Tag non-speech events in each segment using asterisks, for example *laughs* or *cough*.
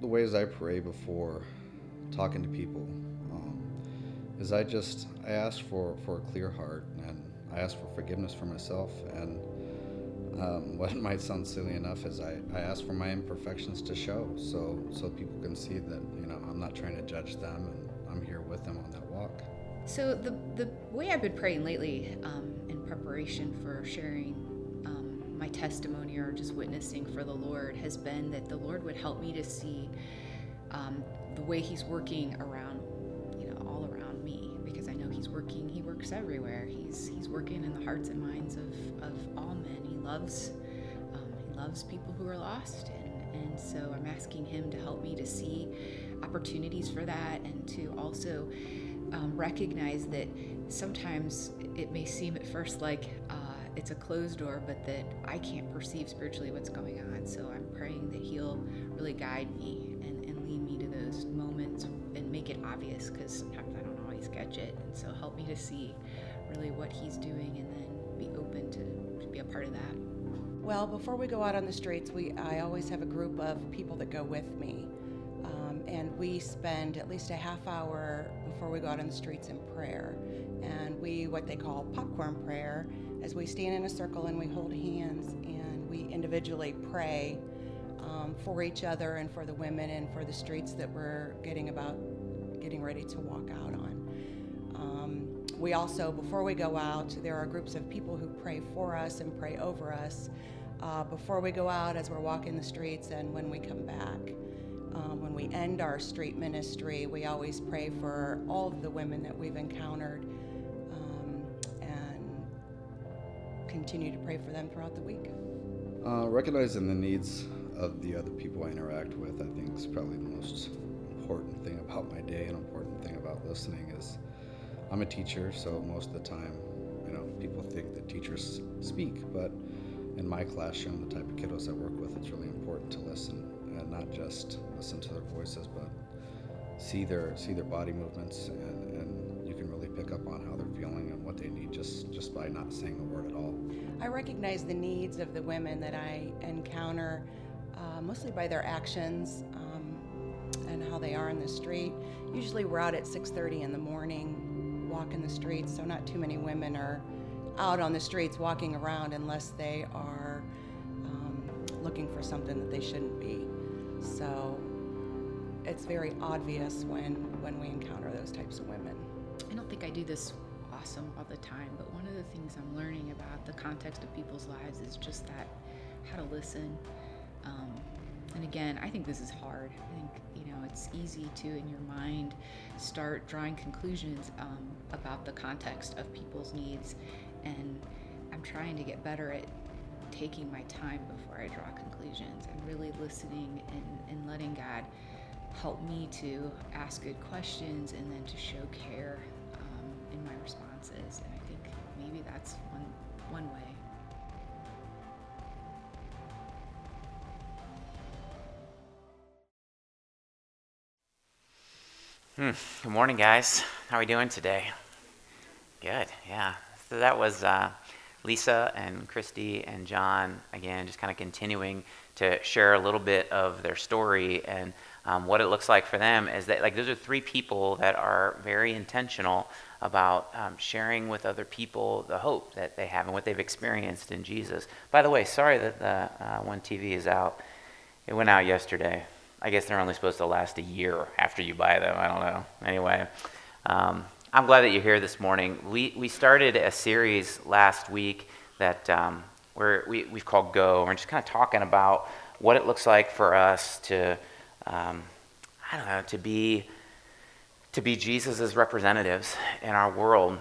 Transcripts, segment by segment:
the ways I pray before talking to people um, is I just I ask for for a clear heart and I ask for forgiveness for myself and um, *laughs* what might sound silly enough is I, I ask for my imperfections to show so so people can see that you know I'm not trying to judge them and I'm here with them on that walk. So the the way I've been praying lately um, in preparation for sharing my testimony or just witnessing for the Lord has been that the Lord would help me to see um, the way He's working around, you know, all around me because I know He's working. He works everywhere. He's He's working in the hearts and minds of of all men. He loves um, He loves people who are lost, and and so I'm asking Him to help me to see opportunities for that and to also um, recognize that sometimes it may seem at first like it's a closed door, but that I can't perceive spiritually what's going on. So I'm praying that He'll really guide me and, and lead me to those moments and make it obvious because sometimes I don't always catch it. And so help me to see really what He's doing and then be open to, to be a part of that. Well, before we go out on the streets, we I always have a group of people that go with me. Um, and we spend at least a half hour before we go out on the streets in prayer. And we, what they call popcorn prayer, as we stand in a circle and we hold hands and we individually pray um, for each other and for the women and for the streets that we're getting about getting ready to walk out on. Um, we also, before we go out, there are groups of people who pray for us and pray over us uh, before we go out as we're walking the streets and when we come back. Um, when we end our street ministry, we always pray for all of the women that we've encountered continue to pray for them throughout the week. Uh, recognizing the needs of the other people I interact with, I think, is probably the most important thing about my day. An important thing about listening is I'm a teacher, so most of the time, you know, people think that teachers speak, but in my classroom, the type of kiddos I work with, it's really important to listen and not just listen to their voices, but see their see their body movements, and, and you can really pick up on how they're feeling and what they need just just by not saying a word at all. I recognize the needs of the women that I encounter, uh, mostly by their actions um, and how they are in the street. Usually, we're out at 6:30 in the morning, walking the streets, so not too many women are out on the streets walking around unless they are um, looking for something that they shouldn't be. So it's very obvious when when we encounter those types of women. I don't think I do this awesome all the time, but one things I'm learning about the context of people's lives is just that how to listen. Um, and again, I think this is hard. I think you know it's easy to, in your mind, start drawing conclusions um, about the context of people's needs, and I'm trying to get better at taking my time before I draw conclusions and really listening and, and letting God help me to ask good questions and then to show care um, in my responses. And I that's one one way. Hmm. Good morning, guys. How are we doing today? Good. Yeah. So that was uh, Lisa and Christy and John again, just kind of continuing to share a little bit of their story and um, what it looks like for them. Is that like those are three people that are very intentional about um, sharing with other people the hope that they have and what they've experienced in Jesus. By the way, sorry that the uh, one TV is out. It went out yesterday. I guess they're only supposed to last a year after you buy them. I don't know. Anyway, um, I'm glad that you're here this morning. We, we started a series last week that um, where we, we've called Go. We're just kind of talking about what it looks like for us to, um, I don't know, to be, to be Jesus' representatives in our world.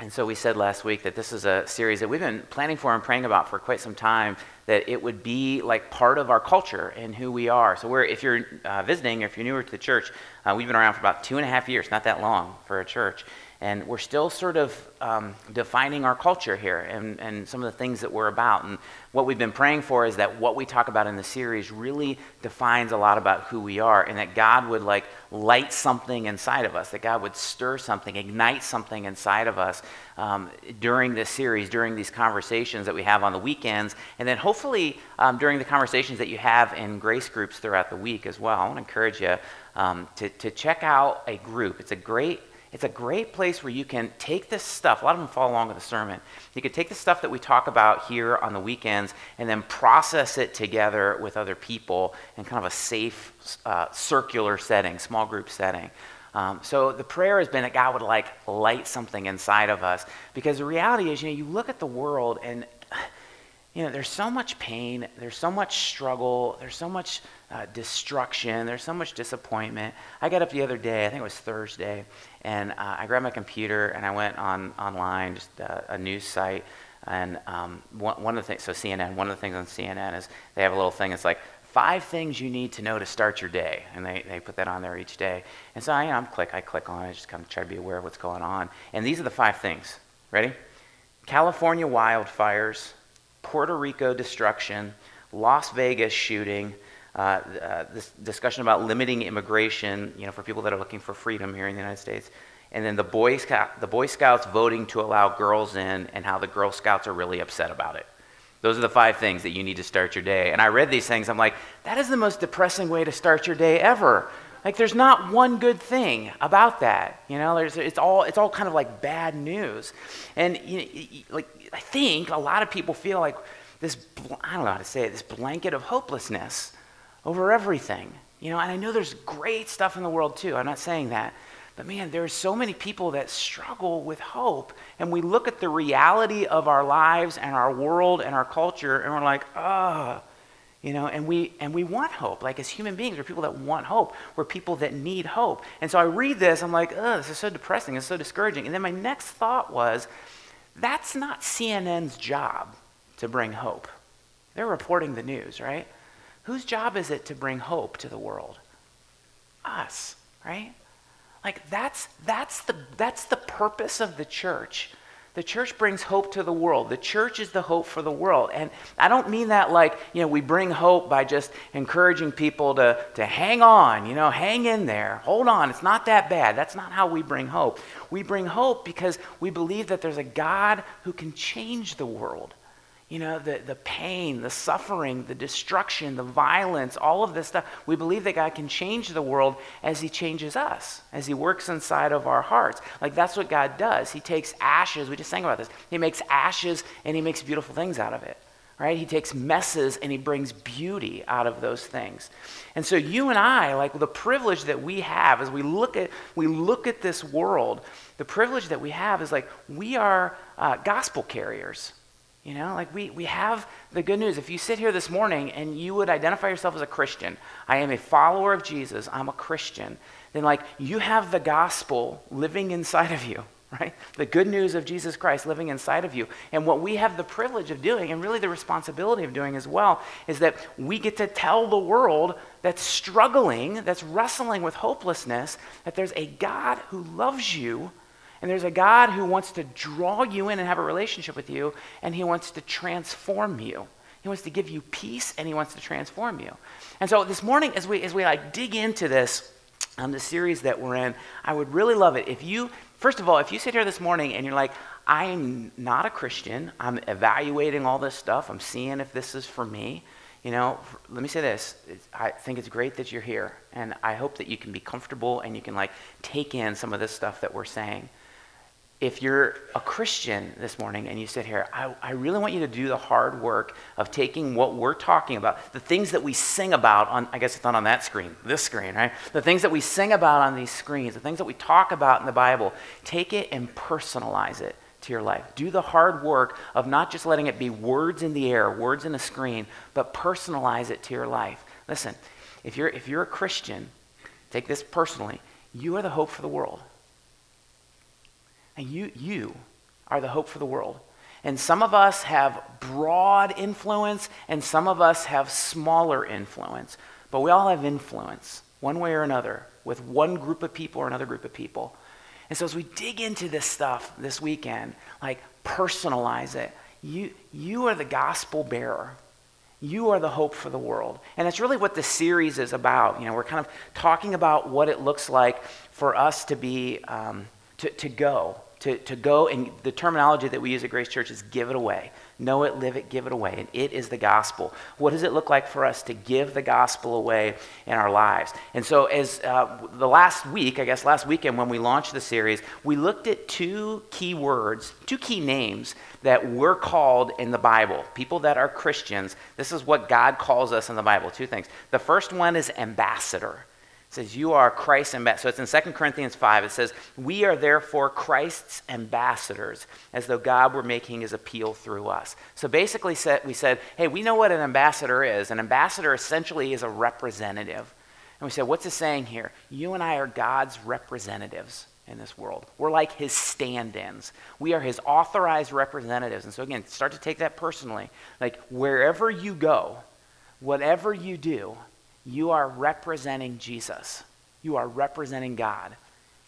And so we said last week that this is a series that we've been planning for and praying about for quite some time, that it would be like part of our culture and who we are. So we're, if you're uh, visiting or if you're newer to the church, uh, we've been around for about two and a half years, not that long for a church. And we're still sort of um, defining our culture here and, and some of the things that we're about. And what we've been praying for is that what we talk about in the series really defines a lot about who we are and that God would like light something inside of us, that God would stir something, ignite something inside of us um, during this series, during these conversations that we have on the weekends, and then hopefully um, during the conversations that you have in grace groups throughout the week as well. I want to encourage you um, to, to check out a group. It's a great it's a great place where you can take this stuff. A lot of them follow along with the sermon. You can take the stuff that we talk about here on the weekends and then process it together with other people in kind of a safe, uh, circular setting, small group setting. Um, so the prayer has been that God would like light something inside of us because the reality is, you know, you look at the world and you know, there's so much pain, there's so much struggle, there's so much uh, destruction, there's so much disappointment. I got up the other day, I think it was Thursday, and uh, I grabbed my computer and I went on online, just uh, a news site, and um, one, one, of the things, so CNN, one of the things on CNN is they have a little thing. It's like five things you need to know to start your day, and they, they put that on there each day. And so I, you know, I'm click, I click on it, just kind of try to be aware of what's going on. And these are the five things. Ready? California wildfires Puerto Rico destruction, Las Vegas shooting, uh, uh, this discussion about limiting immigration, you know, for people that are looking for freedom here in the United States, and then the Boy, Scout, the Boy Scouts voting to allow girls in, and how the Girl Scouts are really upset about it. Those are the five things that you need to start your day. And I read these things, I'm like, that is the most depressing way to start your day ever. Like, there's not one good thing about that. You know, there's, it's, all, it's all kind of like bad news. And, you know, like, I think a lot of people feel like this, I don't know how to say it, this blanket of hopelessness over everything. You know, and I know there's great stuff in the world too. I'm not saying that. But man, there are so many people that struggle with hope. And we look at the reality of our lives and our world and our culture, and we're like, oh, you know, and we and we want hope. Like as human beings, we're people that want hope. We're people that need hope. And so I read this, I'm like, oh, this is so depressing, it's so discouraging. And then my next thought was, that's not CNN's job to bring hope. They're reporting the news, right? Whose job is it to bring hope to the world? Us, right? Like that's that's the that's the purpose of the church. The church brings hope to the world. The church is the hope for the world. And I don't mean that like, you know, we bring hope by just encouraging people to, to hang on, you know, hang in there, hold on, it's not that bad. That's not how we bring hope. We bring hope because we believe that there's a God who can change the world you know, the, the pain, the suffering, the destruction, the violence, all of this stuff. We believe that God can change the world as He changes us, as He works inside of our hearts. Like that's what God does. He takes ashes, we just sang about this. He makes ashes and He makes beautiful things out of it. Right? He takes messes and he brings beauty out of those things. And so you and I, like the privilege that we have as we look at we look at this world, the privilege that we have is like we are uh, gospel carriers. You know, like we, we have the good news. If you sit here this morning and you would identify yourself as a Christian, I am a follower of Jesus, I'm a Christian, then like you have the gospel living inside of you, right? The good news of Jesus Christ living inside of you. And what we have the privilege of doing, and really the responsibility of doing as well, is that we get to tell the world that's struggling, that's wrestling with hopelessness, that there's a God who loves you and there's a God who wants to draw you in and have a relationship with you, and he wants to transform you. He wants to give you peace, and he wants to transform you. And so this morning, as we, as we like dig into this, um, the series that we're in, I would really love it if you, first of all, if you sit here this morning and you're like, I'm not a Christian, I'm evaluating all this stuff, I'm seeing if this is for me. You know, let me say this. I think it's great that you're here, and I hope that you can be comfortable and you can like take in some of this stuff that we're saying if you're a Christian this morning and you sit here, I, I, really want you to do the hard work of taking what we're talking about, the things that we sing about on, I guess it's not on that screen, this screen, right? The things that we sing about on these screens, the things that we talk about in the Bible, take it and personalize it to your life. Do the hard work of not just letting it be words in the air, words in a screen, but personalize it to your life. Listen, if you're, if you're a Christian, take this personally, you are the hope for the world. And you, you are the hope for the world. And some of us have broad influence, and some of us have smaller influence. But we all have influence, one way or another, with one group of people or another group of people. And so as we dig into this stuff this weekend, like personalize it, you, you are the gospel bearer. You are the hope for the world. And that's really what this series is about. You know, we're kind of talking about what it looks like for us to be, um, to, to go to, to go and the terminology that we use at Grace Church is give it away. Know it, live it, give it away. And it is the gospel. What does it look like for us to give the gospel away in our lives? And so, as uh, the last week, I guess last weekend when we launched the series, we looked at two key words, two key names that we're called in the Bible. People that are Christians, this is what God calls us in the Bible. Two things. The first one is ambassador. Says, You are Christ's ambassador. So it's in 2 Corinthians 5. It says, We are therefore Christ's ambassadors, as though God were making his appeal through us. So basically, we said, Hey, we know what an ambassador is. An ambassador essentially is a representative. And we said, What's it saying here? You and I are God's representatives in this world. We're like his stand ins. We are his authorized representatives. And so, again, start to take that personally. Like, wherever you go, whatever you do, you are representing Jesus. You are representing God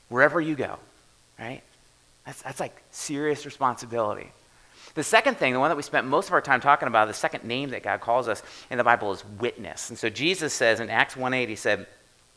wherever you go, right? That's, that's like serious responsibility. The second thing, the one that we spent most of our time talking about, the second name that God calls us in the Bible is witness. And so Jesus says in Acts 1:8, he said,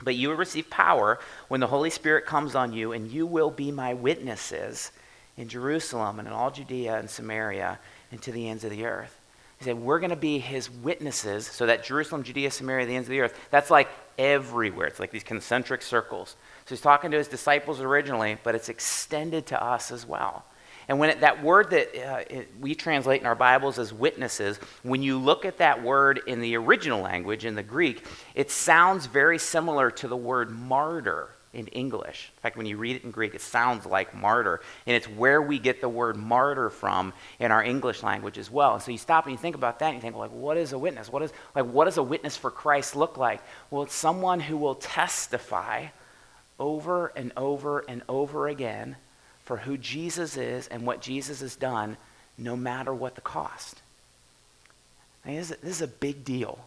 But you will receive power when the Holy Spirit comes on you, and you will be my witnesses in Jerusalem and in all Judea and Samaria and to the ends of the earth. He said, We're going to be his witnesses. So that Jerusalem, Judea, Samaria, the ends of the earth, that's like everywhere. It's like these concentric circles. So he's talking to his disciples originally, but it's extended to us as well. And when it, that word that uh, it, we translate in our Bibles as witnesses, when you look at that word in the original language, in the Greek, it sounds very similar to the word martyr in English. In fact, when you read it in Greek, it sounds like martyr. And it's where we get the word martyr from in our English language as well. And so you stop and you think about that and you think, well, like, what is a witness? What is, like, what does a witness for Christ look like? Well, it's someone who will testify over and over and over again for who Jesus is and what Jesus has done, no matter what the cost. I mean, this, is a, this is a big deal,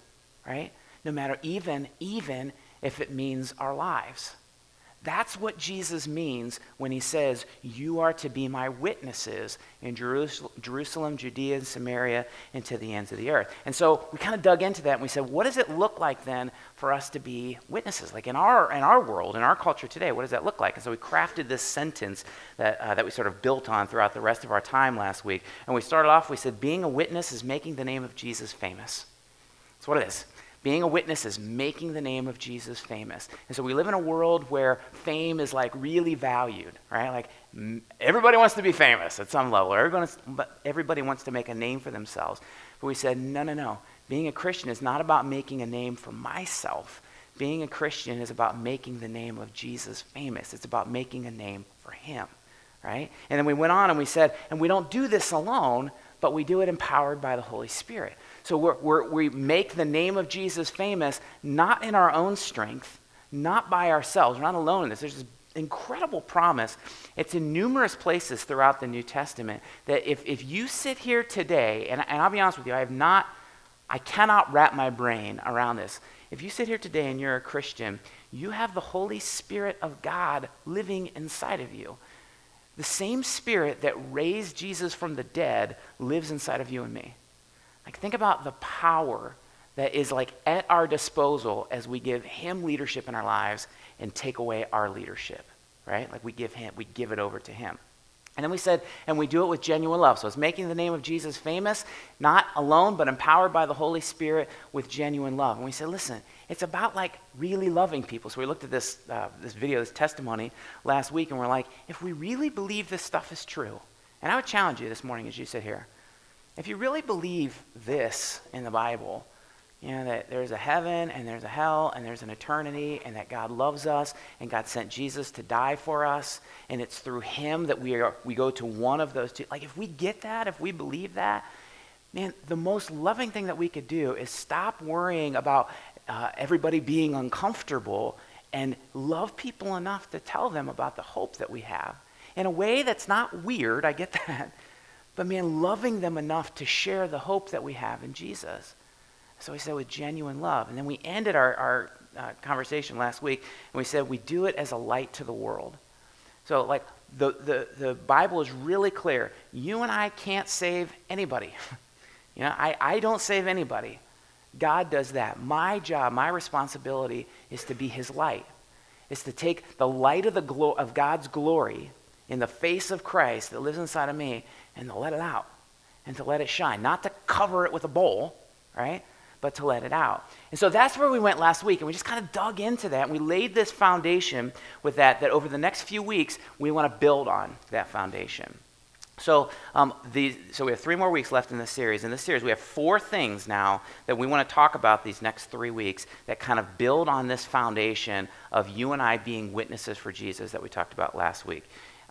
right? No matter even, even if it means our lives. That's what Jesus means when he says, You are to be my witnesses in Jerusalem, Judea, and Samaria, and to the ends of the earth. And so we kind of dug into that and we said, What does it look like then for us to be witnesses? Like in our, in our world, in our culture today, what does that look like? And so we crafted this sentence that, uh, that we sort of built on throughout the rest of our time last week. And we started off, we said, Being a witness is making the name of Jesus famous. That's what it is. Being a witness is making the name of Jesus famous. And so we live in a world where fame is like really valued, right? Like everybody wants to be famous at some level. Everybody wants, to make a name for themselves. But we said, no, no, no. Being a Christian is not about making a name for myself. Being a Christian is about making the name of Jesus famous. It's about making a name for him, right? And then we went on and we said, and we don't do this alone, but we do it empowered by the Holy Spirit. So we're, we make the name of Jesus famous not in our own strength, not by ourselves. We're not alone in this. There's this incredible promise. It's in numerous places throughout the New Testament that if, if you sit here today, and, and I'll be honest with you, I have not, I cannot wrap my brain around this. If you sit here today and you're a Christian, you have the Holy Spirit of God living inside of you. The same Spirit that raised Jesus from the dead lives inside of you and me. Like, think about the power that is like at our disposal as we give him leadership in our lives and take away our leadership, right? Like we give him, we give it over to him. And then we said, and we do it with genuine love. So it's making the name of Jesus famous, not alone, but empowered by the Holy Spirit with genuine love. And we said, listen, it's about like really loving people. So we looked at this, uh, this video, this testimony last week, and we're like, if we really believe this stuff is true, and I would challenge you this morning as you sit here, if you really believe this in the Bible, you know, that there's a heaven and there's a hell and there's an eternity and that God loves us and God sent Jesus to die for us and it's through him that we, are, we go to one of those two. Like, if we get that, if we believe that, man, the most loving thing that we could do is stop worrying about uh, everybody being uncomfortable and love people enough to tell them about the hope that we have in a way that's not weird, I get *laughs* that, but man, loving them enough to share the hope that we have in Jesus. So we said with genuine love. And then we ended our, our uh, conversation last week and we said we do it as a light to the world. So, like, the, the, the Bible is really clear. You and I can't save anybody. *laughs* you know, I, I don't save anybody. God does that. My job, my responsibility is to be his light. Is to take the light of, the glo- of God's glory in the face of Christ that lives inside of me and to let it out and to let it shine. Not to cover it with a bowl, right? But to let it out. And so that's where we went last week. And we just kind of dug into that. And we laid this foundation with that, that over the next few weeks, we want to build on that foundation. So, um, the, so we have three more weeks left in this series. In this series, we have four things now that we want to talk about these next three weeks that kind of build on this foundation of you and I being witnesses for Jesus that we talked about last week.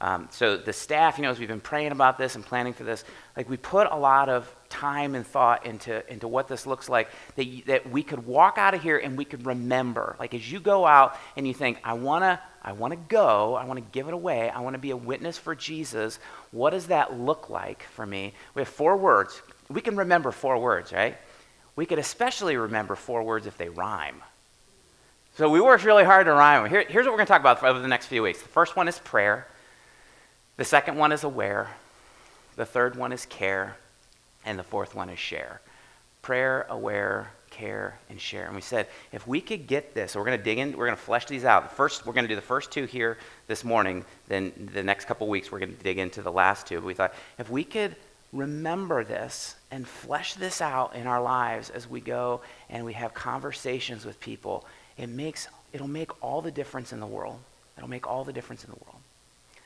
Um, so the staff, you know, as we've been praying about this and planning for this, like we put a lot of time and thought into, into what this looks like, that, you, that we could walk out of here and we could remember. Like as you go out and you think, I want to I want to go, I want to give it away, I want to be a witness for Jesus. What does that look like for me? We have four words. We can remember four words, right? We could especially remember four words if they rhyme. So we worked really hard to rhyme. Here, here's what we're going to talk about over the next few weeks. The first one is prayer. The second one is aware. The third one is care. And the fourth one is share. Prayer, aware, care, and share. And we said, if we could get this, so we're going to dig in, we're going to flesh these out. First, we're going to do the first two here this morning. Then the next couple weeks, we're going to dig into the last two. But we thought, if we could remember this and flesh this out in our lives as we go and we have conversations with people, it makes, it'll make all the difference in the world. It'll make all the difference in the world.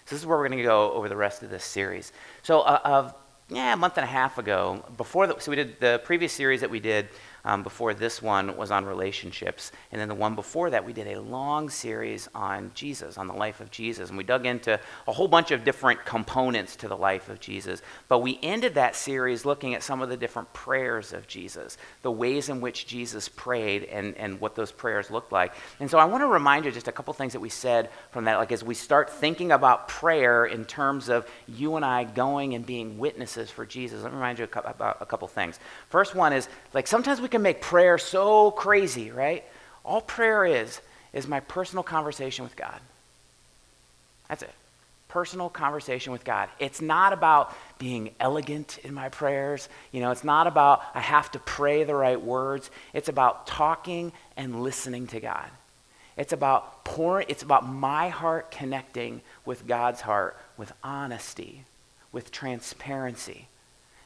So this is where we're going to go over the rest of this series. So, uh, yeah, a month and a half ago, before the, so we did the previous series that we did um, before this one was on relationships. And then the one before that, we did a long series on Jesus, on the life of Jesus. And we dug into a whole bunch of different components to the life of Jesus. But we ended that series looking at some of the different prayers of Jesus, the ways in which Jesus prayed and, and what those prayers looked like. And so I want to remind you just a couple things that we said from that. Like as we start thinking about prayer in terms of you and I going and being witnesses for Jesus, let me remind you about a couple things. First one is like sometimes we can can make prayer so crazy, right? All prayer is, is my personal conversation with God. That's it. Personal conversation with God. It's not about being elegant in my prayers. You know, it's not about I have to pray the right words. It's about talking and listening to God. It's about pouring, it's about my heart connecting with God's heart with honesty, with transparency.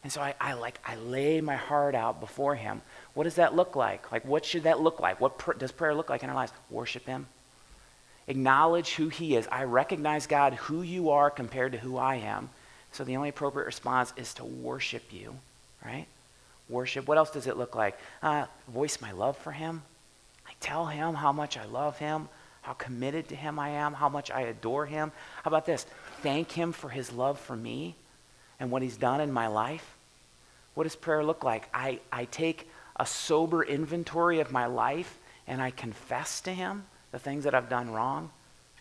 And so I, I like I lay my heart out before him what does that look like? Like, what should that look like? What pr- does prayer look like in our lives? Worship Him. Acknowledge who He is. I recognize, God, who you are compared to who I am. So the only appropriate response is to worship you, right? Worship. What else does it look like? Uh, voice my love for Him. I tell Him how much I love Him, how committed to Him I am, how much I adore Him. How about this? Thank Him for His love for me and what He's done in my life. What does prayer look like? I, I take a sober inventory of my life and I confess to Him the things that I've done wrong.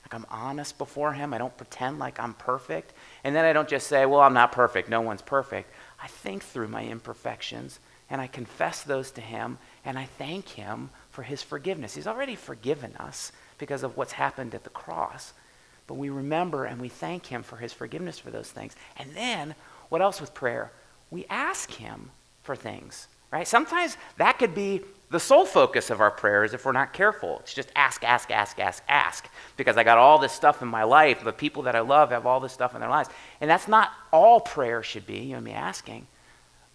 Like I'm honest before Him. I don't pretend like I'm perfect. And then I don't just say, well, I'm not perfect. No one's perfect. I think through my imperfections and I confess those to Him and I thank Him for His forgiveness. He's already forgiven us because of what's happened at the cross. But we remember and we thank Him for His forgiveness for those things. And then, what else with prayer? We ask Him for things right? Sometimes that could be the sole focus of our prayers if we're not careful. It's just ask, ask, ask, ask, ask. Because I got all this stuff in my life. The people that I love have all this stuff in their lives. And that's not all prayer should be, you know, me asking.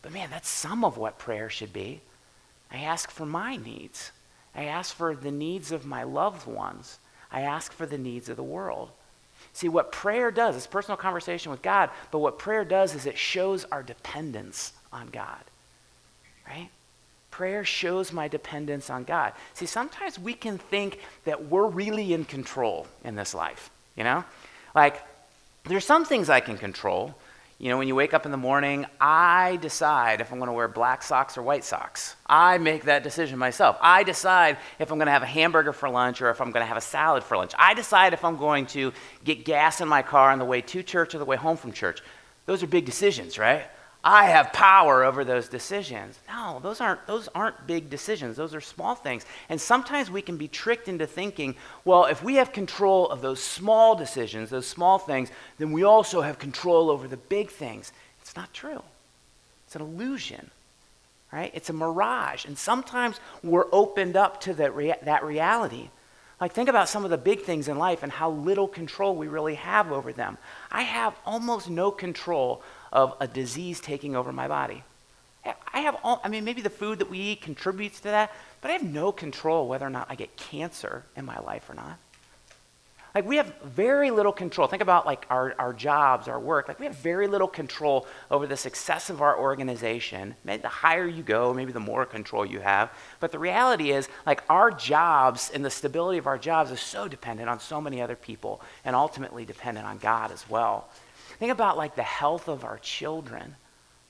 But man, that's some of what prayer should be. I ask for my needs. I ask for the needs of my loved ones. I ask for the needs of the world. See, what prayer does is personal conversation with God, but what prayer does is it shows our dependence on God right? Prayer shows my dependence on God. See, sometimes we can think that we're really in control in this life, you know? Like, there's some things I can control. You know, when you wake up in the morning, I decide if I'm going to wear black socks or white socks. I make that decision myself. I decide if I'm going to have a hamburger for lunch or if I'm going to have a salad for lunch. I decide if I'm going to get gas in my car on the way to church or the way home from church. Those are big decisions, right? I have power over those decisions. No, those aren't, those aren't big decisions. Those are small things. And sometimes we can be tricked into thinking, well, if we have control of those small decisions, those small things, then we also have control over the big things. It's not true. It's an illusion, right? It's a mirage. And sometimes we're opened up to that, rea- that reality. Like, think about some of the big things in life and how little control we really have over them. I have almost no control of a disease taking over my body. I have all, I mean, maybe the food that we eat contributes to that, but I have no control whether or not I get cancer in my life or not. Like we have very little control. Think about like our, our jobs, our work. Like we have very little control over the success of our organization. Maybe the higher you go, maybe the more control you have. But the reality is like our jobs and the stability of our jobs is so dependent on so many other people and ultimately dependent on God as well. Think about like the health of our children.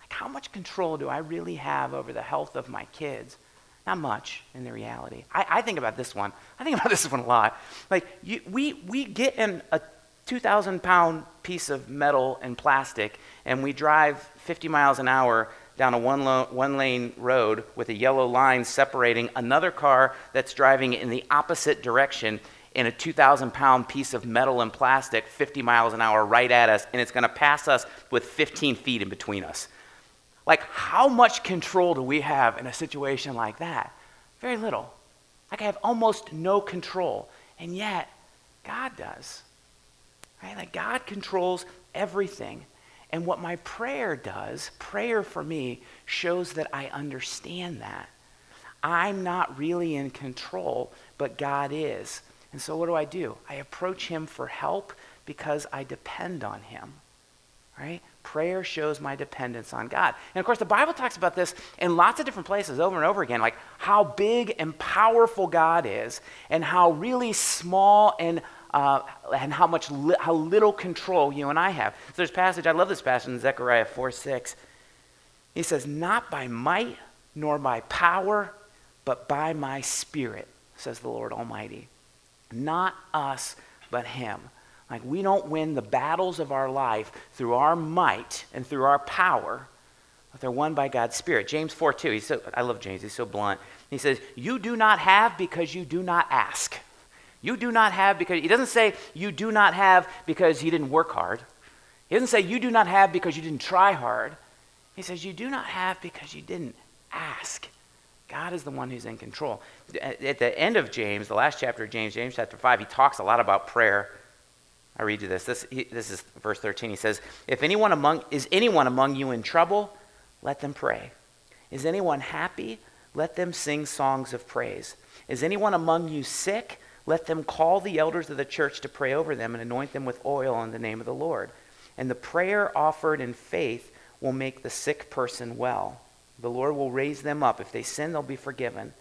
Like how much control do I really have over the health of my kids? Not much in the reality. I, I think about this one. I think *laughs* about this one a lot. Like, you, we, we get in a 2,000 pound piece of metal and plastic, and we drive 50 miles an hour down a one, lo- one lane road with a yellow line separating another car that's driving in the opposite direction in a 2,000 pound piece of metal and plastic 50 miles an hour right at us, and it's going to pass us with 15 feet in between us. Like, how much control do we have in a situation like that? Very little. Like, I have almost no control. And yet, God does. Right? Like, God controls everything. And what my prayer does, prayer for me, shows that I understand that. I'm not really in control, but God is. And so, what do I do? I approach Him for help because I depend on Him. Right? Prayer shows my dependence on God. And of course, the Bible talks about this in lots of different places over and over again, like how big and powerful God is, and how really small and uh, and how much li- how little control you and I have. So there's passage. I love this passage in Zechariah 4 6. He says, "Not by might nor by power, but by my Spirit," says the Lord Almighty. Not us, but Him. Like, we don't win the battles of our life through our might and through our power, but they're won by God's Spirit. James 4 2, he's so, I love James, he's so blunt. He says, You do not have because you do not ask. You do not have because, he doesn't say you do not have because you didn't work hard. He doesn't say you do not have because you didn't try hard. He says you do not have because you didn't ask. God is the one who's in control. At the end of James, the last chapter of James, James chapter 5, he talks a lot about prayer. I read you this. This, he, this is verse 13. He says, If anyone among, is anyone among you in trouble, let them pray. Is anyone happy? Let them sing songs of praise. Is anyone among you sick? Let them call the elders of the church to pray over them and anoint them with oil in the name of the Lord. And the prayer offered in faith will make the sick person well. The Lord will raise them up. If they sin, they'll be forgiven.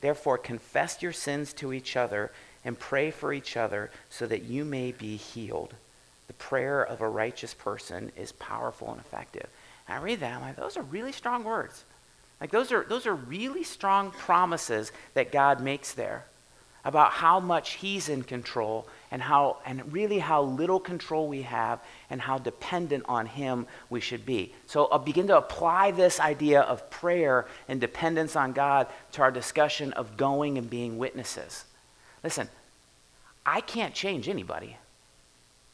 Therefore, confess your sins to each other and pray for each other so that you may be healed. The prayer of a righteous person is powerful and effective. And I read that, I'm like, those are really strong words. Like those are those are really strong promises that God makes there about how much he's in control and how and really how little control we have and how dependent on him we should be. So I'll begin to apply this idea of prayer and dependence on God to our discussion of going and being witnesses. Listen, I can't change anybody,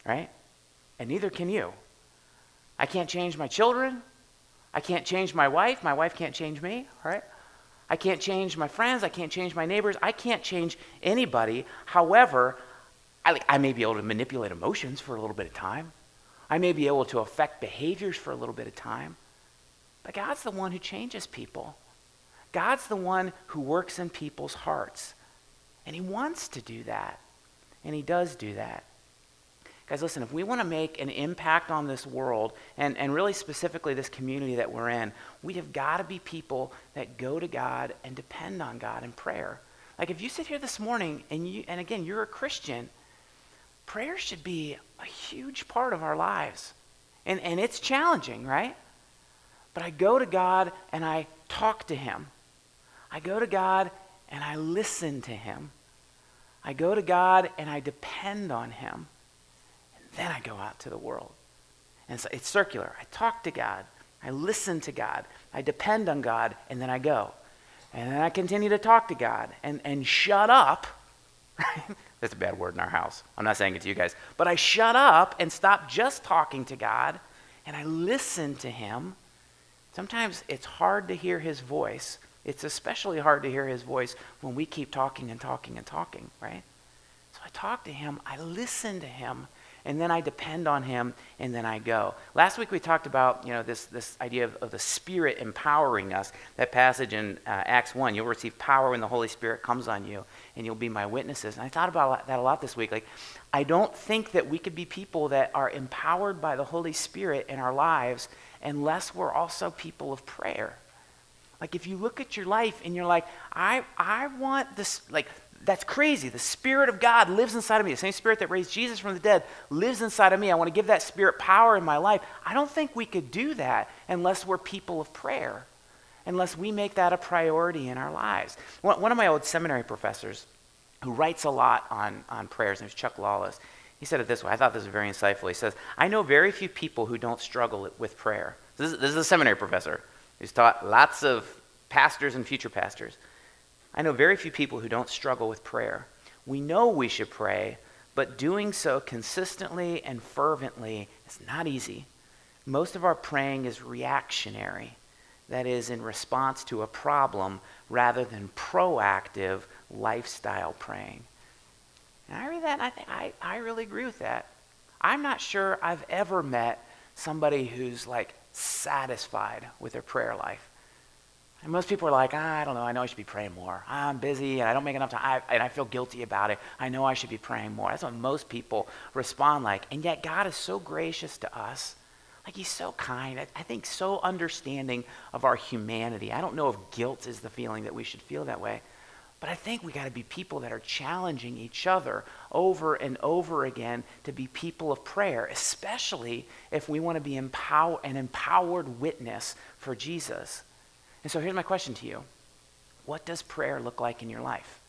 right? And neither can you. I can't change my children. I can't change my wife. My wife can't change me, right? I can't change my friends. I can't change my neighbors. I can't change anybody. However, I, I may be able to manipulate emotions for a little bit of time. I may be able to affect behaviors for a little bit of time. But God's the one who changes people. God's the one who works in people's hearts. And He wants to do that. And He does do that. Guys, listen, if we want to make an impact on this world, and, and really specifically this community that we're in, we have got to be people that go to God and depend on God in prayer. Like if you sit here this morning and you and again you're a Christian, prayer should be a huge part of our lives. And and it's challenging, right? But I go to God and I talk to him. I go to God and I listen to him. I go to God and I depend on him. And then I go out to the world. And so it's circular. I talk to God. I listen to God. I depend on God. And then I go. And then I continue to talk to God and, and shut up. *laughs* That's a bad word in our house. I'm not saying it to you guys. But I shut up and stop just talking to God and I listen to Him. Sometimes it's hard to hear His voice it's especially hard to hear his voice when we keep talking and talking and talking, right? So I talk to him, I listen to him, and then I depend on him, and then I go. Last week we talked about you know this this idea of, of the Spirit empowering us. That passage in uh, Acts one, you'll receive power when the Holy Spirit comes on you, and you'll be my witnesses. And I thought about that a lot this week. Like, I don't think that we could be people that are empowered by the Holy Spirit in our lives unless we're also people of prayer. Like if you look at your life and you're like, I, I want this, like that's crazy. The Spirit of God lives inside of me. The same Spirit that raised Jesus from the dead lives inside of me. I want to give that Spirit power in my life. I don't think we could do that unless we're people of prayer, unless we make that a priority in our lives. One, one of my old seminary professors, who writes a lot on, on prayers, and Chuck Lawless, he said it this way. I thought this was very insightful. He says, I know very few people who don't struggle with prayer. This is, this is a seminary professor. He's taught lots of pastors and future pastors. I know very few people who don't struggle with prayer. We know we should pray, but doing so consistently and fervently is not easy. Most of our praying is reactionary, that is, in response to a problem rather than proactive lifestyle praying. And I read that and I think I, I really agree with that. I'm not sure I've ever met somebody who's like satisfied with their prayer life. And most people are like, ah, I don't know, I know I should be praying more. I'm busy and I don't make enough time, I, and I feel guilty about it. I know I should be praying more. That's what most people respond like. And yet, God is so gracious to us. Like, He's so kind. I, I think so understanding of our humanity. I don't know if guilt is the feeling that we should feel that way. But I think we got to be people that are challenging each other over and over again to be people of prayer, especially if we want to be empower, an empowered witness for Jesus. And so here's my question to you What does prayer look like in your life?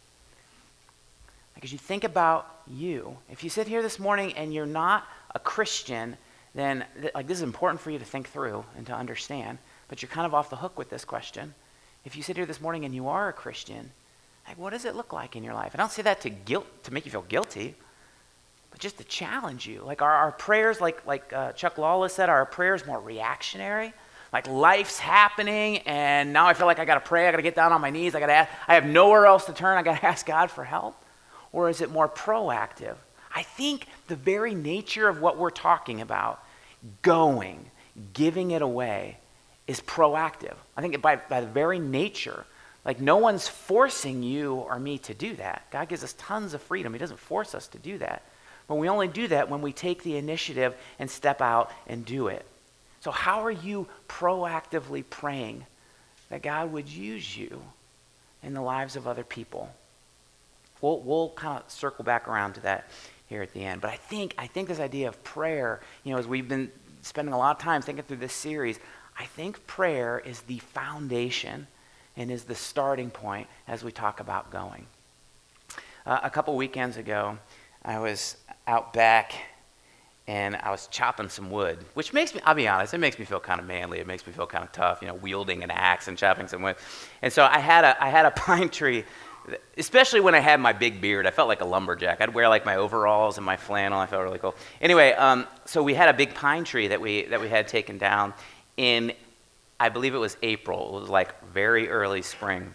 Like, as you think about you, if you sit here this morning and you're not a Christian, then th- like this is important for you to think through and to understand, but you're kind of off the hook with this question. If you sit here this morning and you are a Christian, like what does it look like in your life? I don't say that to guilt to make you feel guilty, but just to challenge you. Like our, our prayers, like like uh, Chuck Lawless said, are our prayers more reactionary? like life's happening and now I feel like I got to pray, I got to get down on my knees, I got to I have nowhere else to turn, I got to *laughs* ask God for help? Or is it more proactive? I think the very nature of what we're talking about, going, giving it away, is proactive. I think by, by the very nature, like no one's forcing you or me to do that. God gives us tons of freedom. He doesn't force us to do that. But we only do that when we take the initiative and step out and do it. So, how are you proactively praying that God would use you in the lives of other people? We'll, we'll kind of circle back around to that here at the end. But I think, I think this idea of prayer, you know, as we've been spending a lot of time thinking through this series, I think prayer is the foundation and is the starting point as we talk about going. Uh, a couple weekends ago, I was out back and I was chopping some wood, which makes me, I'll be honest, it makes me feel kind of manly. It makes me feel kind of tough, you know, wielding an axe and chopping some wood. And so I had a, I had a *laughs* pine tree, especially when I had my big beard. I felt like a lumberjack. I'd wear like my overalls and my flannel. I felt really cool. Anyway, um, so we had a big pine tree that we, that we had taken down in, I believe it was April. It was like very early spring.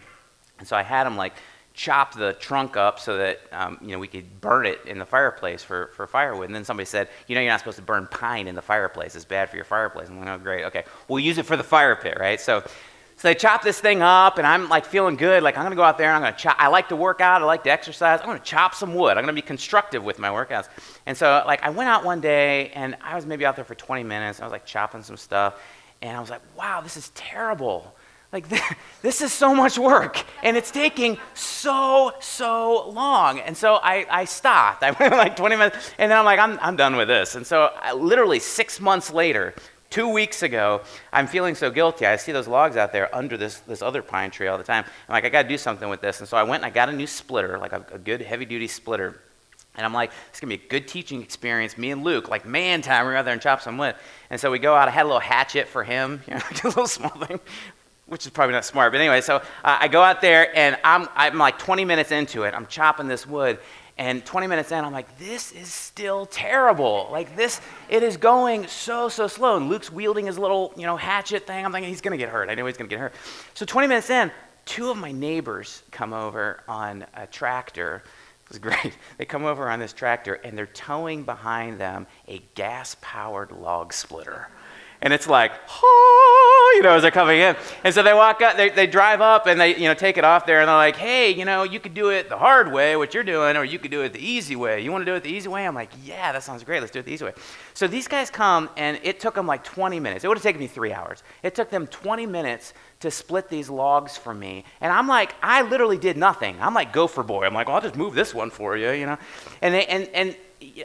And so I had them like chop the trunk up so that um, you know we could burn it in the fireplace for, for firewood. And then somebody said, you know, you're not supposed to burn pine in the fireplace. It's bad for your fireplace. I'm like, oh, great, okay. We'll use it for the fire pit, right? So, so they chop this thing up, and I'm like feeling good. Like I'm gonna go out there and I'm gonna chop. I like to work out. I like to exercise. I'm gonna chop some wood. I'm gonna be constructive with my workouts. And so like I went out one day, and I was maybe out there for 20 minutes. I was like chopping some stuff, and I was like, wow, this is terrible like, *laughs* this is so much work, and it's taking so, so long. And so I, I stopped. *laughs* I went like 20 minutes, and then I'm like, I'm, I'm done with this. And so, I, literally six months later, two weeks ago, I'm feeling so guilty. I see those logs out there under this, this other pine tree all the time. I'm like, I got to do something with this. And so I went and I got a new splitter, like a, a good heavy duty splitter. And I'm like, it's gonna be a good teaching experience. Me and Luke, like man time, we go out there and chop some wood. And so we go out. I had a little hatchet for him, *laughs* you know, *laughs* a little small thing which is probably not smart. But anyway, so uh, I go out there and I'm, I'm like 20 minutes into it. I'm chopping this wood. And 20 minutes in, I'm like, this is still terrible. Like this, it is going so, so slow. And Luke's wielding his little, you know, hatchet thing. I'm thinking he's to get hurt. I know he's to get hurt. So 20 minutes in, two of my neighbors come over on a tractor was great. *laughs* They come over on this tractor and they're towing behind them a gas powered log splitter. And it's like, oh, you know, as they're coming in. And so they walk up, they, they drive up and they, you know, take it off there and they're like, hey, you know, you could do it the hard way, what you're doing, or you could do it the easy way. You want to do it the easy way? I'm like, yeah, that sounds great. Let's do it the easy way. So these guys come and it took them like 20 minutes. It would have taken me three hours. It took them 20 minutes to split these logs for me. And I'm like, I literally did nothing. I'm like gopher boy. I'm like, well, I'll just move this one for you, you know? And, they, and, and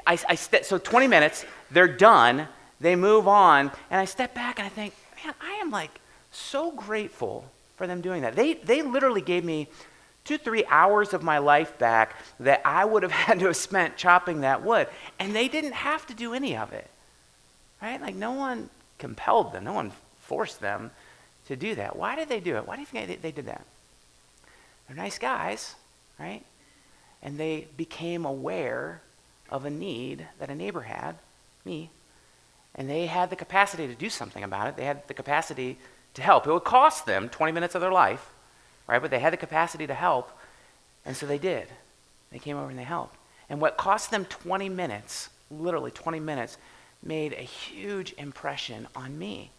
I, I st- so 20 minutes, they're done they move on, and I step back and I think, man, I am like so grateful for them doing that. They, they literally gave me two, three hours of my life back that I would have *laughs* had to have spent chopping that wood. And they didn't have to do any of it. Right? Like no one compelled them, no one forced them to do that. Why did they do it? Why do you think they, they did that? They're nice guys, right? And they became aware of a need that a neighbor had, me, and they had the capacity to do something about it. They had the capacity to help. It would cost them 20 minutes of their life, right? But they had the capacity to help, and so they did. They came over and they helped. And what cost them 20 minutes, literally 20 minutes, made a huge impression on me.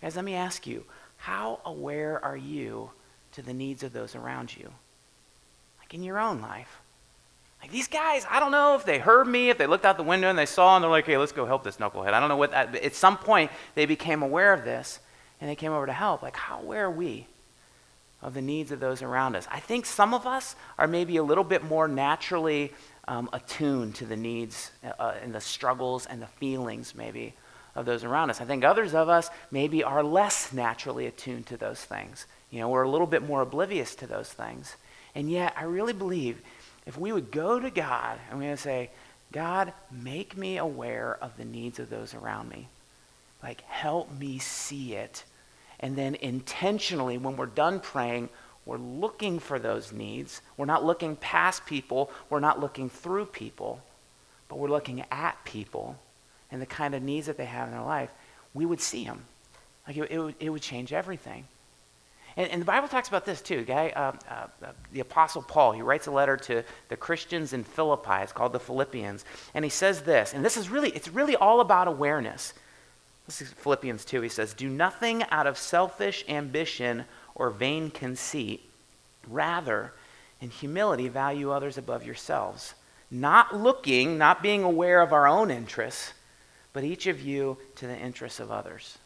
Guys, let me ask you how aware are you to the needs of those around you? Like in your own life. Like these guys, I don't know if they heard me, if they looked out the window and they saw and they're like, hey, let's go help this knucklehead. I don't know what that, at some point they became aware of this and they came over to help. Like, how aware are we of the needs of those around us? I think some of us are maybe a little bit more naturally um, attuned to the needs uh, and the struggles and the feelings, maybe, of those around us. I think others of us maybe are less naturally attuned to those things. You know, we're a little bit more oblivious to those things. And yet, I really believe if we would go to God and we would say, God, make me aware of the needs of those around me. Like, help me see it. And then intentionally, when we're done praying, we're looking for those needs. We're not looking past people, we're not looking through people, but we're looking at people and the kind of needs that they have in their life. We would see them. Like, it, it, would, it would change everything. And, and the Bible talks about this too. Guy, uh, uh, the Apostle Paul, he writes a letter to the Christians in Philippi. It's called the Philippians, and he says this. And this is really, it's really all about awareness. This is Philippians 2. He says, "Do nothing out of selfish ambition or vain conceit. Rather, in humility, value others above yourselves." Not looking, not being aware of our own interests, but each of you to the interests of others.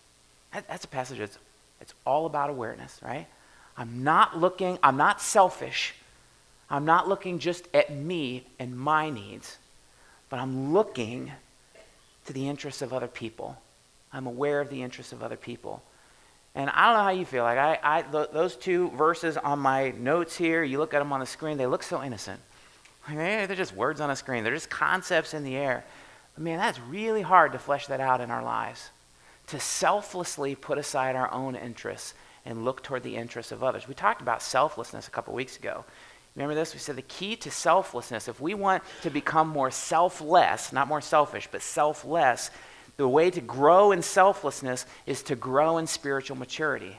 That, that's a passage that's it's all about awareness, right? I'm not looking, I'm not selfish. I'm not looking just at me and my needs, but I'm looking to the interests of other people. I'm aware of the interests of other people. And I don't know how you feel. Like I, I th- those two verses on my notes here, you look at them on the screen, they look so innocent. They're just words on a screen. They're just concepts in the air. But man, that's really hard to flesh that out in our lives to selflessly put aside our own interests and look toward the interests of others. We talked about selflessness a couple weeks ago. Remember this? We said the key to selflessness, if we want to become more selfless, not more selfish, but selfless, the way to grow in selflessness is to grow in spiritual maturity.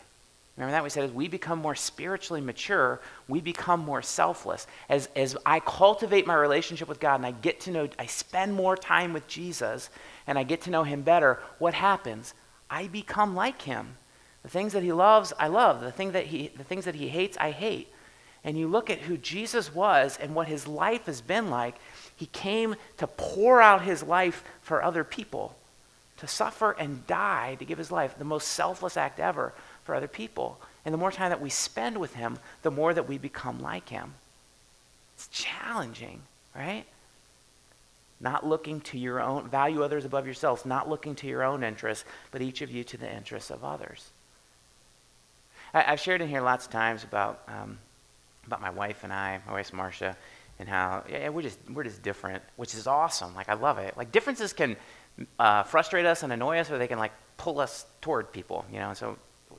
Remember that? We said as we become more spiritually mature, we become more selfless. As, as I cultivate my relationship with God and I get to know, I spend more time with Jesus and I get to know him better, what happens? I become like him. The things that he loves, I love. The, thing that he, the things that he hates, I hate. And you look at who Jesus was and what his life has been like, he came to pour out his life for other people, to suffer and die to give his life, the most selfless act ever for other people. And the more time that we spend with him, the more that we become like him. It's challenging, right? Not looking to your own, value others above yourselves, not looking to your own interests, but each of you to the interests of others. I, have shared in here lots of times about, um, about my wife and I, my wife's Marcia, and how yeah, we're just we're just different, which is awesome. Like I love it. Like differences can uh, frustrate us and annoy us, or they can like pull us toward people. You know, so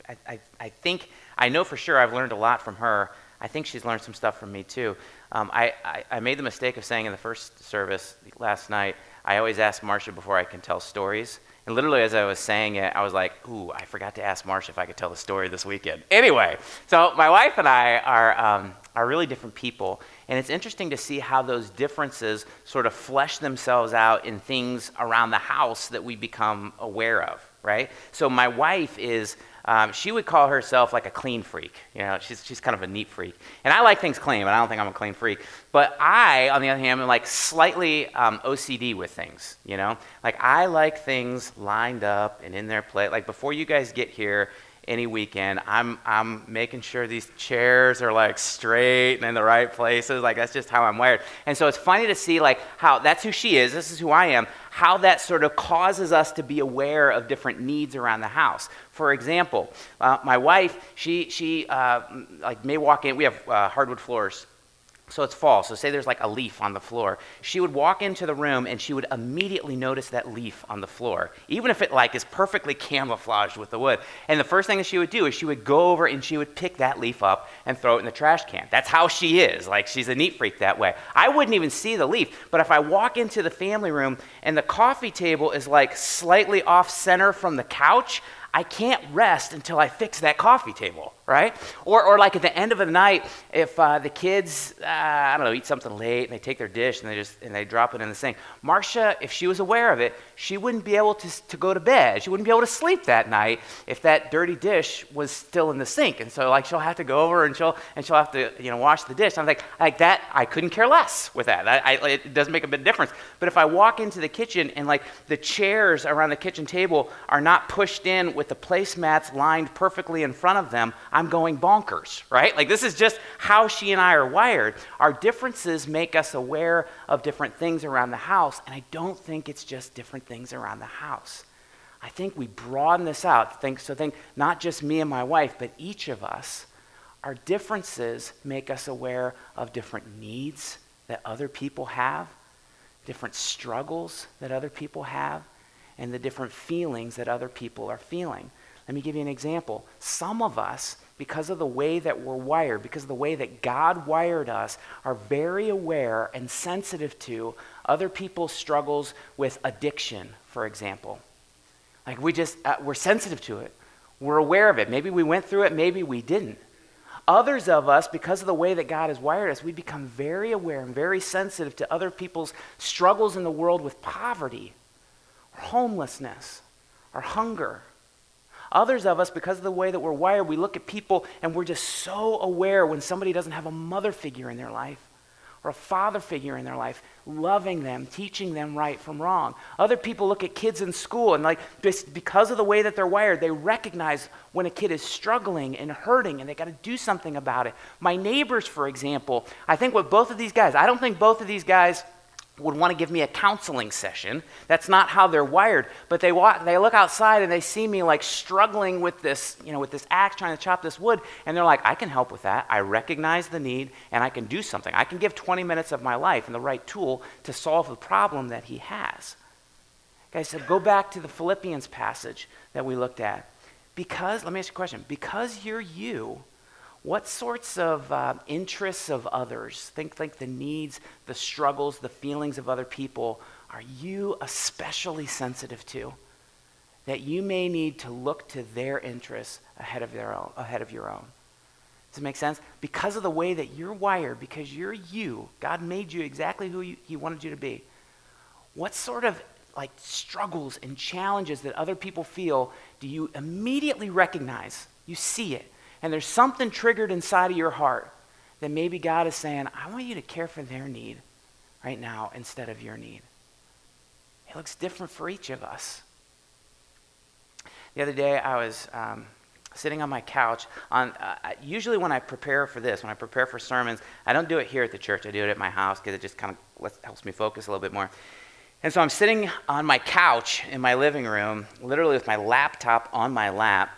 I, I, I think, I know for sure I've learned a lot from her. I think she's learned some stuff from me too. Um, I, I, I, made the mistake of saying in the first service last night, I always ask Marcia before I can tell stories. And literally, as I was saying it, I was like, ooh, I forgot to ask Marcia if I could tell the story this weekend. Anyway, so my wife and I are, um, are really different people. And it's interesting to see how those differences sort of flesh themselves out in things around the house that we become aware of, right? So my wife is, um, she would call herself like a clean freak. You know, she's, she's kind of a neat freak. And I like things clean, but I don't think I'm a clean freak. But I, on the other hand, am like slightly um, OCD with things, you know? Like I like things lined up and in their place. Like before you guys get here, any weekend, I'm, I'm making sure these chairs are like straight and in the right places. Like that's just how I'm wired. And so it's funny to see like how that's who she is. This is who I am. How that sort of causes us to be aware of different needs around the house. For example, uh, my wife, she, she uh, like may walk in, we have uh, hardwood floors so it's fall. So say there's like a leaf on the floor. She would walk into the room and she would immediately notice that leaf on the floor, even if it like is perfectly camouflaged with the wood. And the first thing that she would do is she would go over and she would pick that leaf up and throw it in the trash can. That's how she is. Like she's a neat freak that way. I wouldn't even see the leaf, but if I walk into the family room and the coffee table is like slightly off center from the couch, I can't rest until I fix that coffee table right? Or, or like at the end of the night, if uh, the kids, uh, I don't know, eat something late and they take their dish and they just and they drop it in the sink. Marcia, if she was aware of it, she wouldn't be able to, to go to bed. She wouldn't be able to sleep that night if that dirty dish was still in the sink. And so like she'll have to go over and she'll and she'll have to you know wash the dish. I'm like like that. I couldn't care less with that. I, I, it doesn't make a bit of difference. But if I walk into the kitchen and like the chairs around the kitchen table are not pushed in with the placemats lined perfectly in front of them, I'm going bonkers, right? Like, this is just how she and I are wired. Our differences make us aware of different things around the house, and I don't think it's just different things around the house. I think we broaden this out. Think, so, think not just me and my wife, but each of us. Our differences make us aware of different needs that other people have, different struggles that other people have, and the different feelings that other people are feeling. Let me give you an example. Some of us, because of the way that we're wired, because of the way that God wired us, are very aware and sensitive to other people's struggles with addiction, for example. Like we just, uh, we're sensitive to it. We're aware of it. Maybe we went through it, maybe we didn't. Others of us, because of the way that God has wired us, we become very aware and very sensitive to other people's struggles in the world with poverty, or homelessness, or hunger Others of us, because of the way that we're wired, we look at people and we're just so aware when somebody doesn't have a mother figure in their life or a father figure in their life, loving them, teaching them right from wrong. Other people look at kids in school and, like, because of the way that they're wired, they recognize when a kid is struggling and hurting and they got to do something about it. My neighbors, for example, I think with both of these guys, I don't think both of these guys would want to give me a counseling session. That's not how they're wired. But they walk, they look outside and they see me like struggling with this, you know, with this axe trying to chop this wood, and they're like, I can help with that. I recognize the need and I can do something. I can give 20 minutes of my life and the right tool to solve the problem that he has. Guys, so go back to the Philippians passage that we looked at. Because, let me ask you a question. Because you're you, what sorts of uh, interests of others, think like the needs, the struggles, the feelings of other people, are you especially sensitive to? That you may need to look to their interests ahead of, their own, ahead of your own. Does it make sense? Because of the way that you're wired, because you're you, God made you exactly who you, He wanted you to be. What sort of like struggles and challenges that other people feel do you immediately recognize? You see it and there's something triggered inside of your heart that maybe God is saying, I want you to care for their need right now instead of your need. It looks different for each of us. The other day, I was um, sitting on my couch. On uh, usually, when I prepare for this, when I prepare for sermons, I don't do it here at the church. I do it at my house because it just kind of helps me focus a little bit more. And so I'm sitting on my couch in my living room, literally with my laptop on my lap,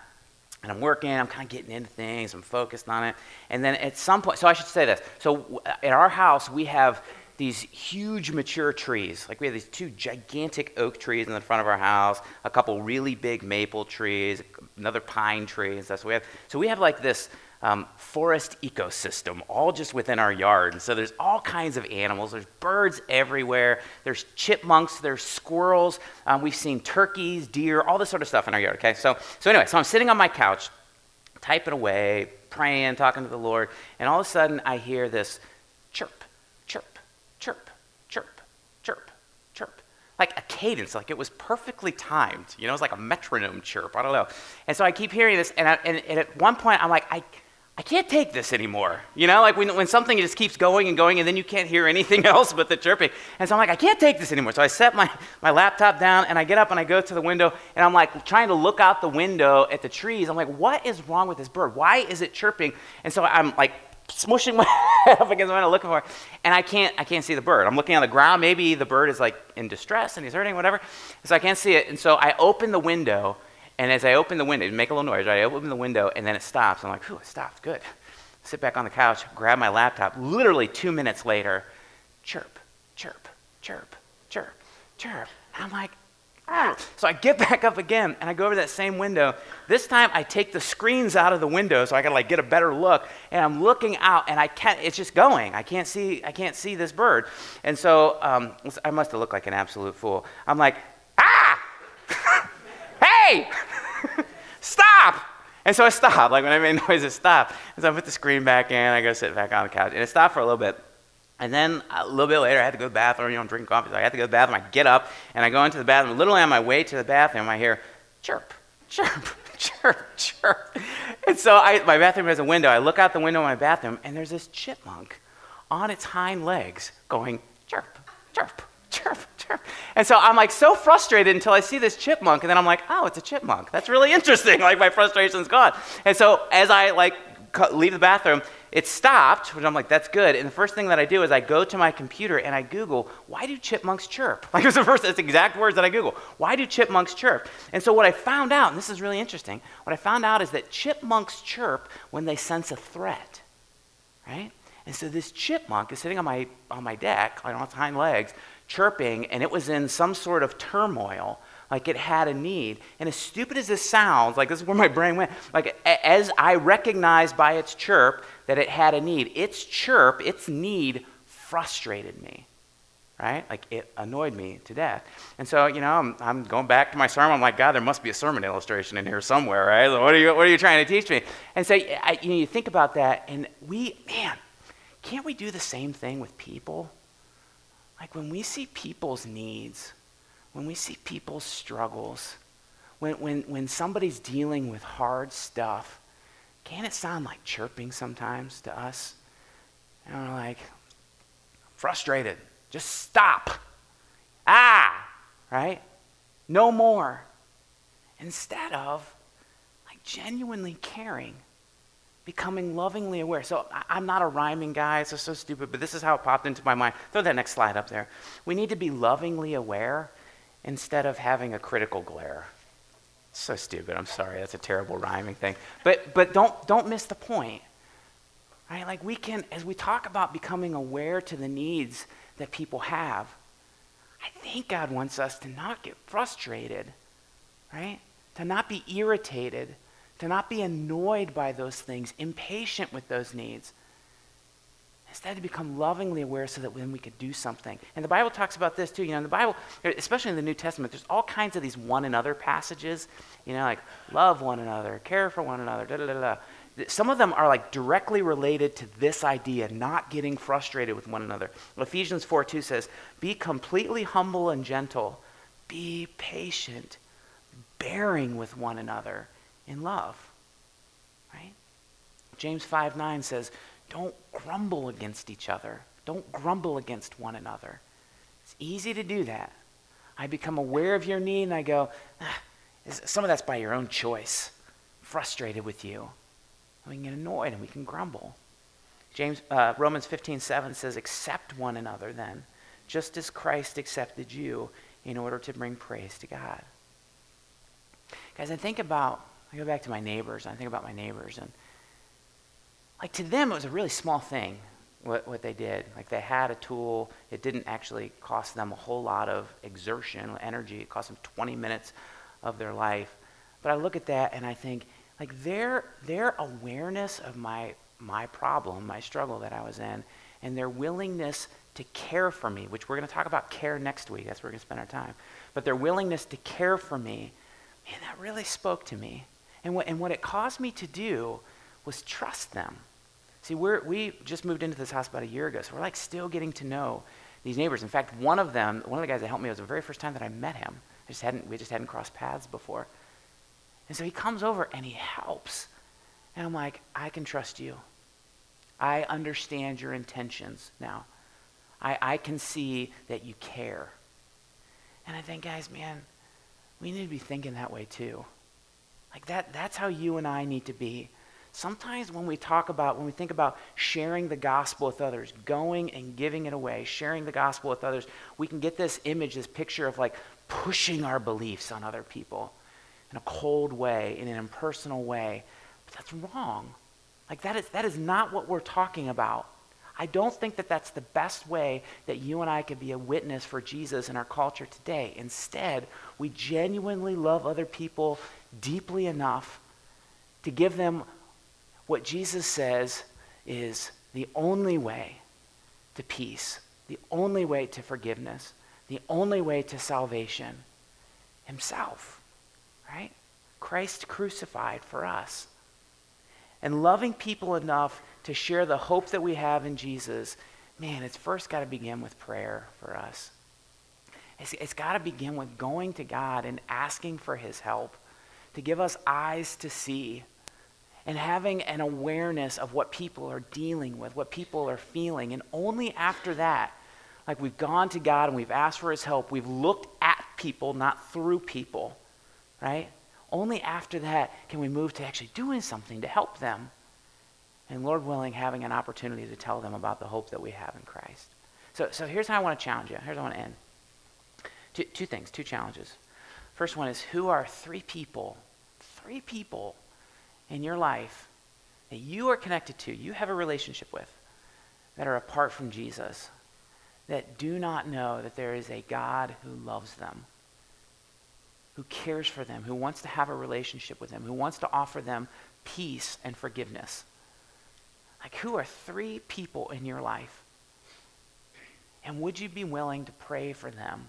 and I'm working, I'm kind of getting into things, I'm focused on it. And then at some point, so I should say this. So at our house, we have these huge mature trees. Like we have these two gigantic oak trees in the front of our house, a couple really big maple trees, another pine tree and stuff. So we have, so we have like this um, forest ecosystem all just within our yard. And so there's all kinds of animals. There's birds everywhere. There's chipmunks. There's squirrels. Um, we've seen turkeys, deer, all this sort of stuff in our yard. Okay, so so anyway, so I'm sitting on my couch, typing away, praying, talking to the Lord, and all of a sudden I hear this chirp. chirp, chirp, chirp. Chirp, chirp, like a cadence, like it was perfectly timed. You know, it was like a metronome chirp. I don't know. And so I keep hearing this, and, I, and, and at one point I'm like, I, I can't take this anymore. You know, like when, when something just keeps going and going and then you can't hear anything *laughs* else but the chirping. And so I'm like, I can't take this anymore. So I set my, my laptop down and I get up and I go to the window and I'm like trying to look out the window at the trees. I'm like, what is wrong with this bird? Why is it chirping? And so I'm like smushing my *laughs* head up against the window looking for it. And I can't, I can't see the bird. I'm looking on the ground. Maybe the bird is like in distress and he's hurting, whatever. So I can't see it. And so I open the window and as I open the window, it make a little noise, right? I open the window and then it stops. I'm like, whew, it stopped. Good. Sit back on the couch, grab my laptop. Literally two minutes later, chirp, chirp, chirp, chirp, chirp. And I'm like, ah. So I get *laughs* back up again and I go over that same window. This time I take the screens out of the window so I can like get a better look. And I'm looking out and I can't, it's just going. I can't see, I can't see this bird. And so um, I must have looked like an absolute fool. I'm like, ah! *laughs* hey! *laughs* stop! And so I stopped. Like when I made *laughs* noise, it stopped. And so I put the screen back in. I go sit back on the couch, and it stopped for a little bit. And then a little bit later, I had to go to the bathroom. You know, drink coffee. So I had to go to the bathroom. I get up and I go into the bathroom. Literally on my way to the bathroom, I hear chirp, chirp, *laughs* chirp, chirp. And so I, my bathroom has a window. I look out the window of my bathroom, and there's this chipmunk on its hind legs going chirp, chirp, And so I'm like so frustrated until I see this chipmunk, and then I'm like, oh, it's a chipmunk. That's really interesting. *laughs* Like my frustration's gone. And so as I like leave the bathroom, it stopped, which I'm like, that's good. And the first thing that I do is I go to my computer and I Google, why do chipmunks chirp? *laughs* Like it was the first, that's the exact words that I Google. Why do chipmunks chirp? And so what I found out, and this is really interesting, what I found out is that chipmunks chirp when they sense a threat, right? And so this chipmunk is sitting on my, on my deck, on its hind legs, chirping, and it was in some sort of turmoil, like it had a need. And as stupid as this sounds, like this is where my brain went, like as I recognized by its chirp that it had a need, its chirp, its need frustrated me. Right? Like it annoyed me to death. And so, you know, I'm, I'm going back to my sermon. I'm like, God, there must be a sermon illustration in here somewhere, right? what, are you, what are you trying to teach me? And so, I, you know, you think about that, and we, man, can't we do the same thing with people? Like when we see people's needs, when we see people's struggles, when, when, when somebody's dealing with hard stuff, can it sound like chirping sometimes to us? And we're like, frustrated. Just stop. Ah, right? No more. Instead of like genuinely caring becoming lovingly aware. So I, am not a rhyming guy, it's so stupid, but this is how it popped into my mind. Throw that next slide up there. We need to be lovingly aware instead of having a critical glare. So stupid. I'm sorry. That's a terrible rhyming thing. But but don't don't miss the point. Right? Like we can as we talk about becoming aware to the needs that people have, I think God wants us to not get frustrated, right? To not be irritated to not be annoyed by those things, impatient with those needs. Instead, to become lovingly aware so that then we could do something. And the Bible talks about this too. You know, in the Bible, especially in the New Testament, there's all kinds of these one another passages. You know, like love one another, care for one another, da da da da. Some of them are like directly related to this idea, not getting frustrated with one another. Ephesians 4 2 says, Be completely humble and gentle, be patient, bearing with one another in love. Right? James 5 9 says, Don't grumble against each other. Don't grumble against one another. It's easy to do that. I become aware of your need and I go, ah, some of that's by your own choice. Frustrated with you. And we can get annoyed and we can grumble. James, uh, Romans 15 7 says, Accept one another then, just as Christ accepted you in order to bring praise to God. Guys, I think about I go back to my neighbors, and I think about my neighbors, and like to them, it was a really small thing what, what they did. Like they had a tool, it didn't actually cost them a whole lot of exertion, energy. It cost them 20 minutes of their life. But I look at that and I think, like their their awareness of my my problem, my struggle that I was in, and their willingness to care for me, which we're going to talk about care next week. That's where we're going to spend our time. But their willingness to care for me, man, that really spoke to me. And what, and what it caused me to do was trust them. See, we just moved into this house about a year ago, so we're like still getting to know these neighbors. In fact, one of them, one of the guys that helped me was the very first time that I met him. I just hadn't, we just hadn't crossed paths before. And so he comes over and he helps. And I'm like, I can trust you. I understand your intentions now. I, I can see that you care. And I think, guys, man, we need to be thinking that way too. Like that, that's how you and I need to be. Sometimes when we talk about, when we think about sharing the gospel with others, going and giving it away, sharing the gospel with others, we can get this image, this picture of like pushing our beliefs on other people in a cold way, in an impersonal way. But that's wrong. Like that is, that is not what we're talking about. I don't think that that's the best way that you and I could be a witness for Jesus in our culture today. Instead, we genuinely love other people deeply enough to give them what Jesus says is the only way to peace, the only way to forgiveness, the only way to salvation Himself, right? Christ crucified for us. And loving people enough to share the hope that we have in Jesus, man, it's first got to begin with prayer for us. It's, it's got to begin with going to God and asking for His help to give us eyes to see and having an awareness of what people are dealing with, what people are feeling. And only after that, like we've gone to God and we've asked for His help, we've looked at people, not through people, right? Only after that can we move to actually doing something to help them and Lord willing, having an opportunity to tell them about the hope that we have in Christ. So, so here's how I want to challenge you. Here's how I want to end. Two, two things, two challenges. First one is who are three people, three people in your life that you are connected to, you have a relationship with, that are apart from Jesus, that do not know that there is a God who loves them, who cares for them, who wants to have a relationship with them, who wants to offer them peace and forgiveness. Like, who are three people in your life? And would you be willing to pray for them?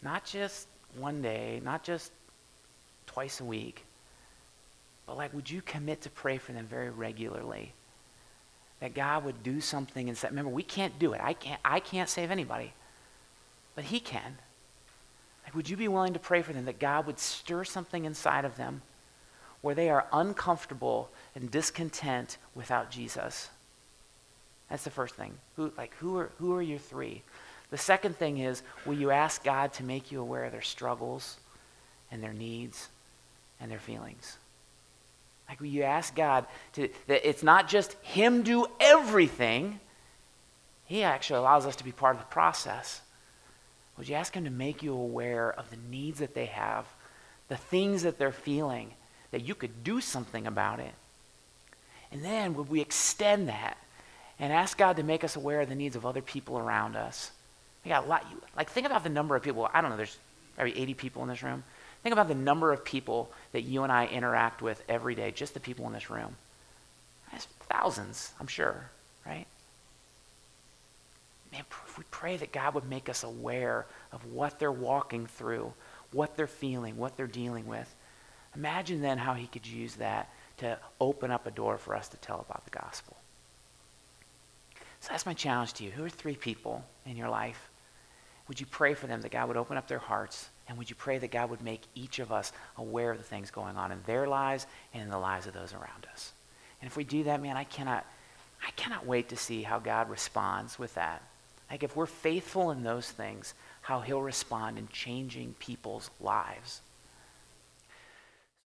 Not just one day, not just twice a week, but like, would you commit to pray for them very regularly? That God would do something and say, remember, we can't do it. I can't, I can't save anybody, but He can. Like, would you be willing to pray for them that God would stir something inside of them where they are uncomfortable and discontent without Jesus. That's the first thing. Who, like, who are, who are your three? The second thing is, will you ask God to make you aware of their struggles and their needs and their feelings? Like, you ask God to, that it's not just Him do everything, He actually allows us to be part of the process. Would you ask Him to make you aware of the needs that they have, the things that they're feeling, that you could do something about it? And then would we extend that and ask God to make us aware of the needs of other people around us? We got a lot. Like, think about the number of people. I don't know, there's probably 80 people in this room. Think about the number of people that you and I interact with every day, just the people in this room. That's thousands, I'm sure, right? Man, if we pray that God would make us aware of what they're walking through, what they're feeling, what they're dealing with, imagine then how He could use that to open up a door for us to tell about the gospel. So that's my challenge to you. Who are three people in your life? Would you pray for them that God would open up their hearts? And would you pray that God would make each of us aware of the things going on in their lives and in the lives of those around us? And if we do that, man, I cannot, I cannot wait to see how God responds with that. Like if we're faithful in those things, how he'll respond in changing people's lives.